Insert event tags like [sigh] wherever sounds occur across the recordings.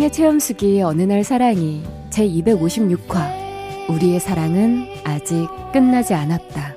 사랑의 체험수기 어느 날 사랑이 제 256화 우리의 사랑은 아직 끝나지 않았다.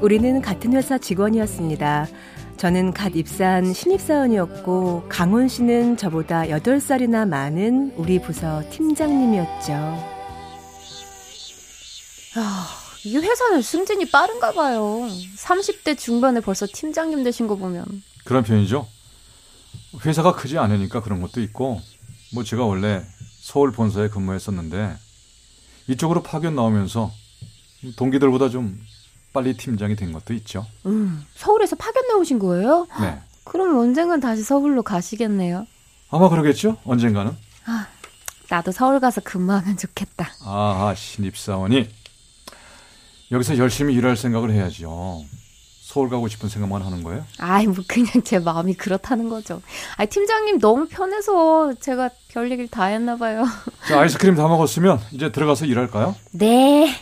우리는 같은 회사 직원이었습니다. 저는 갓 입사한 신입사원이었고 강원 씨는 저보다 8살이나 많은 우리 부서 팀장님이었죠. 아, 이 회사는 승진이 빠른가 봐요. 30대 중반에 벌써 팀장님 되신 거 보면. 그런 편이죠. 회사가 크지 않으니까 그런 것도 있고 뭐 제가 원래 서울 본사에 근무했었는데 이쪽으로 파견 나오면서 동기들보다 좀 빨리 팀장이 된 것도 있죠. 음, 서울에서 파견 나오신 거예요? 네. 그럼 언젠간 다시 서울로 가시겠네요. 아마 그러겠죠. 언젠가는. 나도 서울 가서 근무하면 좋겠다. 아하 신입사원이 여기서 열심히 일할 생각을 해야죠. 서울 가고 싶은 생각만 하는 거예요? 아이, 뭐 그냥 제 마음이 그렇다는 거죠. 아, 팀장님 너무 편해서 제가 별 얘기를 다 했나 봐요. [laughs] 자 아이스크림 다 먹었으면 이제 들어가서 일할까요? 네.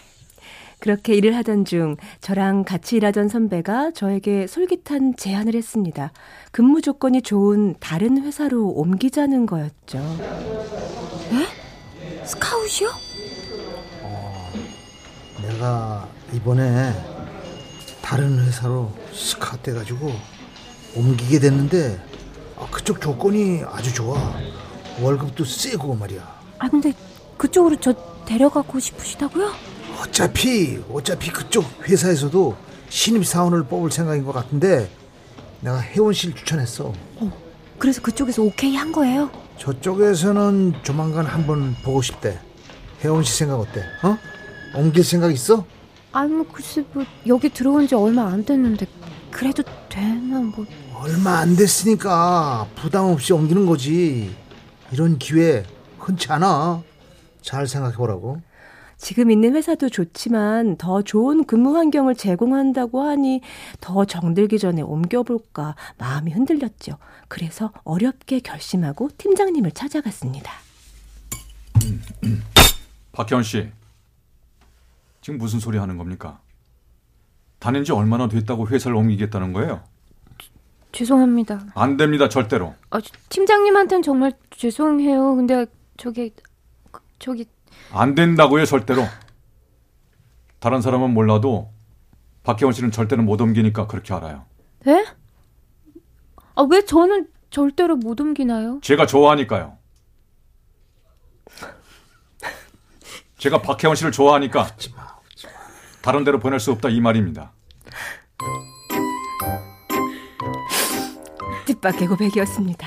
그렇게 일을 하던 중 저랑 같이 일하던 선배가 저에게 솔깃한 제안을 했습니다. 근무 조건이 좋은 다른 회사로 옮기자는 거였죠. 스카웃이요? 내가 이번에 다른 회사로 스카웃 돼가지고 옮기게 됐는데 아, 그쪽 조건이 아주 좋아. 월급도 세고 말이야. 아, 근데 그쪽으로 저 데려가고 싶으시다고요? 어차피 어차피 그쪽 회사에서도 신입 사원을 뽑을 생각인 것 같은데 내가 혜원 씨를 추천했어. 그래서 그쪽에서 오케이 한 거예요? 저쪽에서는 조만간 한번 보고 싶대. 혜원 씨 생각 어때? 어? 옮길 생각 있어? 아니, 뭐, 글쎄, 뭐, 여기 들어온 지 얼마 안 됐는데, 그래도 되나, 뭐. 얼마 안 됐으니까 부담 없이 옮기는 거지. 이런 기회 흔치 않아. 잘 생각해 보라고. 지금 있는 회사도 좋지만 더 좋은 근무 환경을 제공한다고 하니 더 정들기 전에 옮겨볼까 마음이 흔들렸죠. 그래서 어렵게 결심하고 팀장님을 찾아갔습니다. 박혜원 씨. 지금 무슨 소리 하는 겁니까? 다닌 지 얼마나 됐다고 회사를 옮기겠다는 거예요? 죄송합니다. 안 됩니다, 절대로. 아, 팀장님한테는 정말 죄송해요. 근데, 저기, 그, 저기, 안 된다고요, 절대로. 다른 사람은 몰라도 박혜원 씨는 절대로 못 옮기니까 그렇게 알아요. 에? 아, 왜 저는 절대로 못 옮기나요? 제가 좋아하니까요. 제가 박혜원 씨를 좋아하니까 다른 데로 보낼 수 없다 이 말입니다. 뜻밖의 고백이었습니다.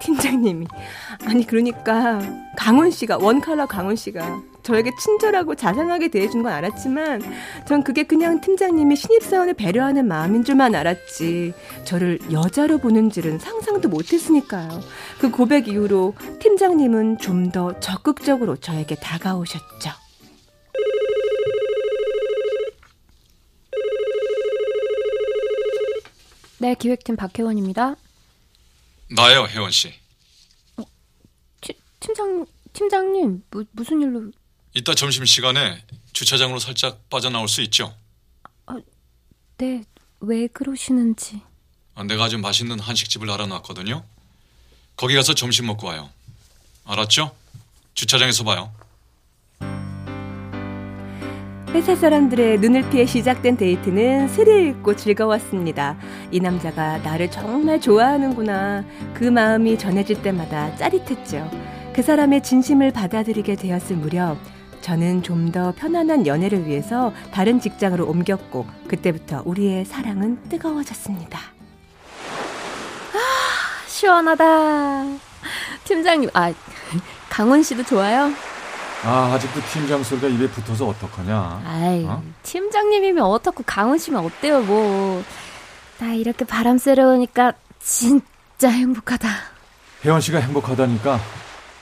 팀장님이 아니 그러니까 강원 씨가 원칼러 강원 씨가 저에게 친절하고 자상하게 대해준 건 알았지만 전 그게 그냥 팀장님이 신입사원을 배려하는 마음인 줄만 알았지 저를 여자로 보는 줄은 상상도 못했으니까요. 그 고백 이후로 팀장님은 좀 더 적극적으로 저에게 다가오셨죠. 네, 기획팀 박혜원입니다. 나요, 혜원 씨. 티- 팀장, 팀장님, 무, 무슨 일로. 이따 점심 시간에 주차장으로 살짝 빠져나올 수 있죠? 네, 왜 그러시는지. 아, 내가 아주 맛있는 한식집을 알아놨거든요. 거기 가서 점심 먹고 와요. 알았죠? 주차장에서 봐요. 회사 사람들의 눈을 피해 시작된 데이트는 스릴 있고 즐거웠습니다. 이 남자가 나를 정말 좋아하는구나. 그 마음이 전해질 때마다 짜릿했죠. 그 사람의 진심을 받아들이게 되었을 무렵, 저는 좀 더 편안한 연애를 위해서 다른 직장으로 옮겼고, 그때부터 우리의 사랑은 뜨거워졌습니다. 시원하다. 팀장님, 아, 강원 씨도 좋아요? 아, 아직도 팀장 소리가 입에 붙어서 어떡하냐. 아이, 어? 팀장님이면 어떻고 강원 씨면 어때요, 뭐. 나 이렇게 바람 쐬러 오니까 진짜 행복하다. 혜원 씨가 행복하다니까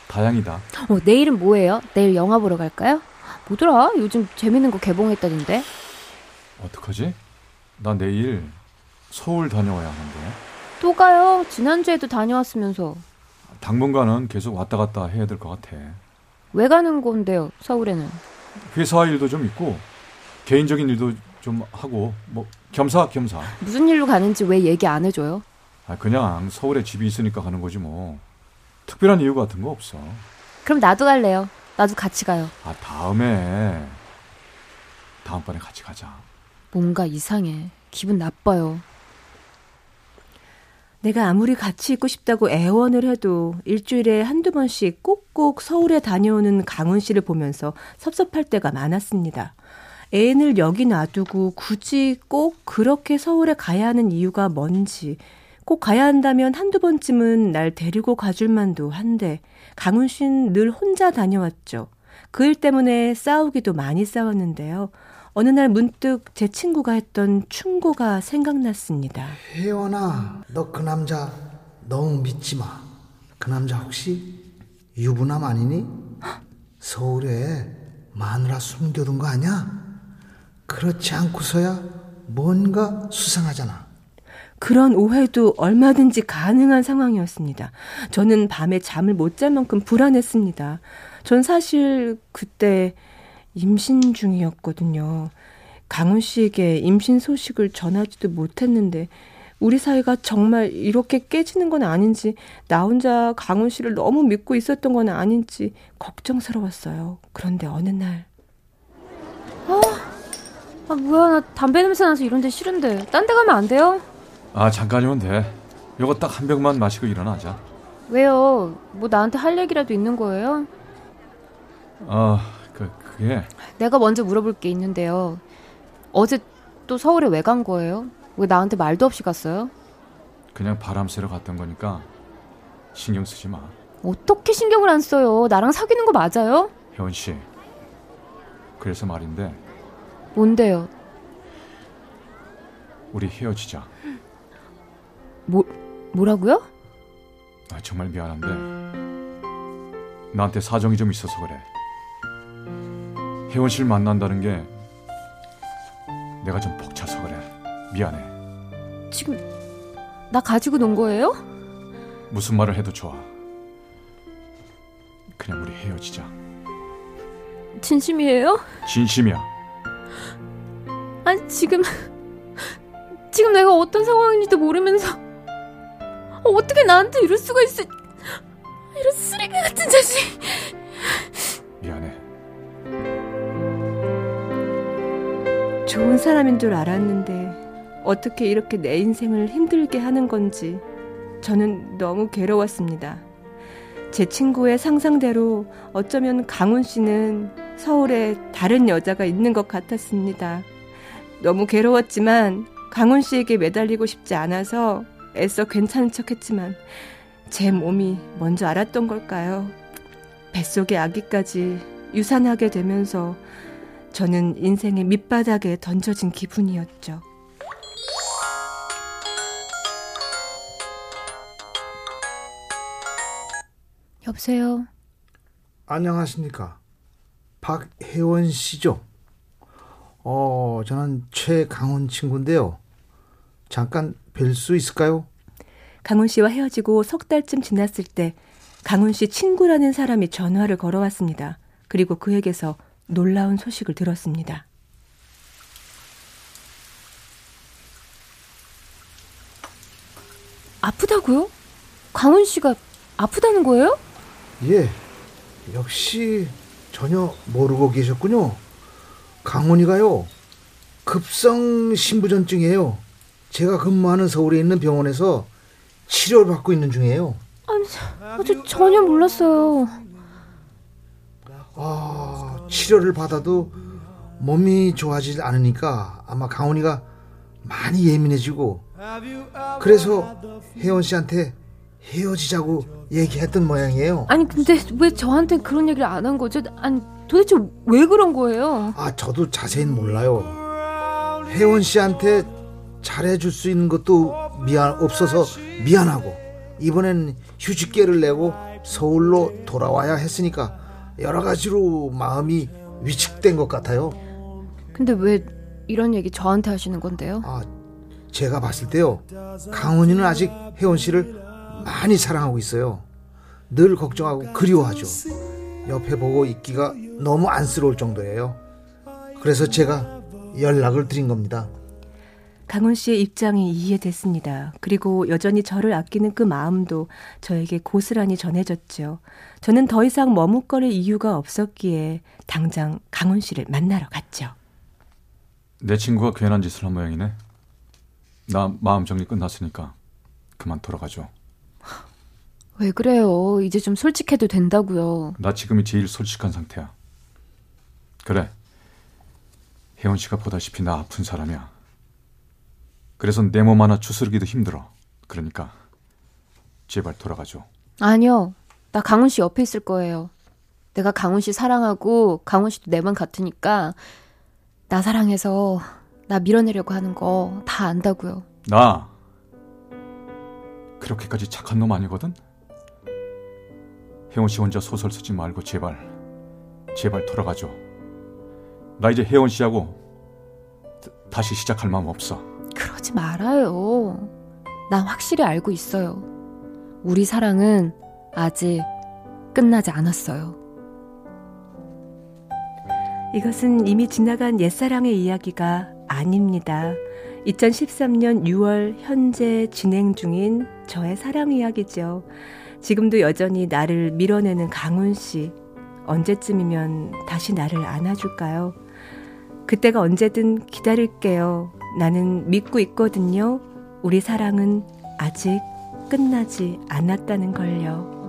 다행이다. 어, 내일은 뭐예요? 내일 영화 보러 갈까요? 뭐더라? 요즘 재밌는 거 개봉했다던데. 어떡하지? 나 내일 서울 다녀와야 하는데. 또 가요. 지난주에도 다녀왔으면서. 당분간은 계속 왔다 갔다 해야 될 것 같아. 왜 가는 건데요, 서울에는? 회사 일도 좀 있고 개인적인 일도 좀 하고 뭐 겸사겸사. 무슨 일로 가는지 왜 얘기 안 해줘요? 아 그냥 서울에 집이 있으니까 가는 거지 뭐. 특별한 이유 같은 거 없어. 그럼 나도 갈래요. 나도 같이 가요. 아 다음에 다음번에 같이 가자. 뭔가 이상해. 기분 나빠요. 내가 아무리 같이 있고 싶다고 애원을 해도 일주일에 한두 번씩 꼭꼭 서울에 다녀오는 강훈 씨를 보면서 섭섭할 때가 많았습니다. 애인을 여기 놔두고 굳이 꼭 그렇게 서울에 가야 하는 이유가 뭔지, 꼭 가야 한다면 한두 번쯤은 날 데리고 가줄 만도 한데, 강훈 씨는 늘 혼자 다녀왔죠. 그 일 때문에 싸우기도 많이 싸웠는데요. 어느 날 문득 제 친구가 했던 충고가 생각났습니다. 혜원아, 너 그 남자 너무 믿지 마. 그 남자 혹시 유부남 아니니? 서울에 마누라 숨겨둔 거 아니야? 그렇지 않고서야 뭔가 수상하잖아. 그런 오해도 얼마든지 가능한 상황이었습니다. 저는 밤에 잠을 못 잘 만큼 불안했습니다. 전 사실 그때 임신 중이었거든요. 강훈 씨에게 임신 소식을 전하지도 못했는데 우리 사이가 정말 이렇게 깨지는 건 아닌지 나 혼자 강훈 씨를 너무 믿고 있었던 건 아닌지 걱정스러웠어요. 그런데 어느 날 아, 뭐야. 나 담배 냄새 나서 이런 데 싫은데. 딴 데 가면 안 돼요? 아 잠깐이면 돼. 요거 딱 한 병만 마시고 일어나자. 왜요? 뭐 나한테 할 얘기라도 있는 거예요? 아 그 그게 내가 먼저 물어볼 게 있는데요. 어제 또 서울에 왜 간 거예요? 왜 나한테 말도 없이 갔어요? 그냥 바람 쐬러 갔던 거니까 신경 쓰지 마. 어떻게 신경을 안 써요? 나랑 사귀는 거 맞아요? 혜원 씨. 그래서 말인데 뭔데요? 우리 헤어지자. 뭐, 뭐라고요? 아, 정말 미안한데 나한테 사정이 좀 있어서 그래. 혜원 씨를 만난다는 게 내가 좀 벅차서 그래. 미안해. 지금 나 가지고 논 거예요? 무슨 말을 해도 좋아. 그냥 우리 헤어지자. 진심이에요? 진심이야. 아니 지금 지금 내가 어떤 상황인지도 모르면서 어떻게 나한테 이럴 수가 있어? 이런 쓰레기 같은 자식. 좋은 사람인 줄 알았는데 어떻게 이렇게 내 인생을 힘들게 하는 건지 저는 너무 괴로웠습니다. 제 친구의 상상대로 어쩌면 강훈 씨는 서울에 다른 여자가 있는 것 같았습니다. 너무 괴로웠지만 강훈 씨에게 매달리고 싶지 않아서 애써 괜찮은 척 했지만 제 몸이 먼저 알았던 걸까요? 뱃속의 아기까지 유산하게 되면서 저는 인생의 밑바닥에 던져진 기분이었죠. 여보세요. 안녕하십니까. 박혜원 씨죠? 어, 저는 최강훈 친구인데요. 잠깐 뵐 수 있을까요? 강훈 씨와 헤어지고 석 달쯤 지났을 때 강훈 씨 친구라는 사람이 전화를 걸어왔습니다. 그리고 그에게서 놀라운 소식을 들었습니다. 아프다고요? 강훈 씨가 아프다는 거예요? 예. 역시 전혀 모르고 계셨군요. 강훈이가요. 급성 신부전증이에요. 제가 근무하는 서울에 있는 병원에서 치료를 받고 있는 중이에요. 아니, 저 전혀 몰랐어요. 아, 치료를 받아도 몸이 좋아지지 않으니까 아마 강훈이가 많이 예민해지고 그래서 혜원 씨한테 헤어지자고 얘기했던 모양이에요. 아니 근데 왜 저한테 그런 얘기를 안 한 거죠? 아니 도대체 왜 그런 거예요? 아, 저도 자세히는 몰라요. 혜원 씨한테 잘해줄 수 있는 것도 미안 없어서 미안하고 이번엔 휴직계를 내고 서울로 돌아와야 했으니까 여러 가지로 마음이 위축된 것 같아요. 근데 왜 이런 얘기 저한테 하시는 건데요? 아, 제가 봤을 때요. 강원이는 아직 혜원 씨를 많이 사랑하고 있어요. 늘 걱정하고 그리워하죠. 옆에 보고 있기가 너무 안쓰러울 정도예요. 그래서 제가 연락을 드린 겁니다. 강훈 씨의 입장이 이해됐습니다. 그리고 여전히 저를 아끼는 그 마음도 저에게 고스란히 전해졌죠. 저는 더 이상 머뭇거릴 이유가 없었기에 당장 강훈 씨를 만나러 갔죠. 내 친구가 괜한 짓을 한 모양이네. 나 마음 정리 끝났으니까 그만 돌아가죠. 왜 그래요? 이제 좀 솔직해도 된다고요. 나 지금이 제일 솔직한 상태야. 그래. 혜원 씨가 보다시피 나 아픈 사람이야. 그래서 내 몸 하나 추스르기도 힘들어. 그러니까 제발 돌아가죠. 아니요. 나 강훈 씨 옆에 있을 거예요. 내가 강훈 씨 사랑하고 강훈 씨도 내 맘 같으니까 나 사랑해서 나 밀어내려고 하는 거 다 안다고요. 나 그렇게까지 착한 놈 아니거든. 혜원 씨 혼자 소설 쓰지 말고 제발 제발 돌아가죠. 나 이제 혜원 씨하고 다- 다시 시작할 마음 없어. 그러지 말아요. 난 확실히 알고 있어요. 우리 사랑은 아직 끝나지 않았어요. 이것은 이미 지나간 옛사랑의 이야기가 아닙니다. 2013년 6월 현재 진행 중인 저의 사랑 이야기죠. 지금도 여전히 나를 밀어내는 강훈 씨. 언제쯤이면 다시 나를 안아줄까요? 그때가 언제든 기다릴게요. 나는 믿고 있거든요. 우리 사랑은 아직 끝나지 않았다는 걸요.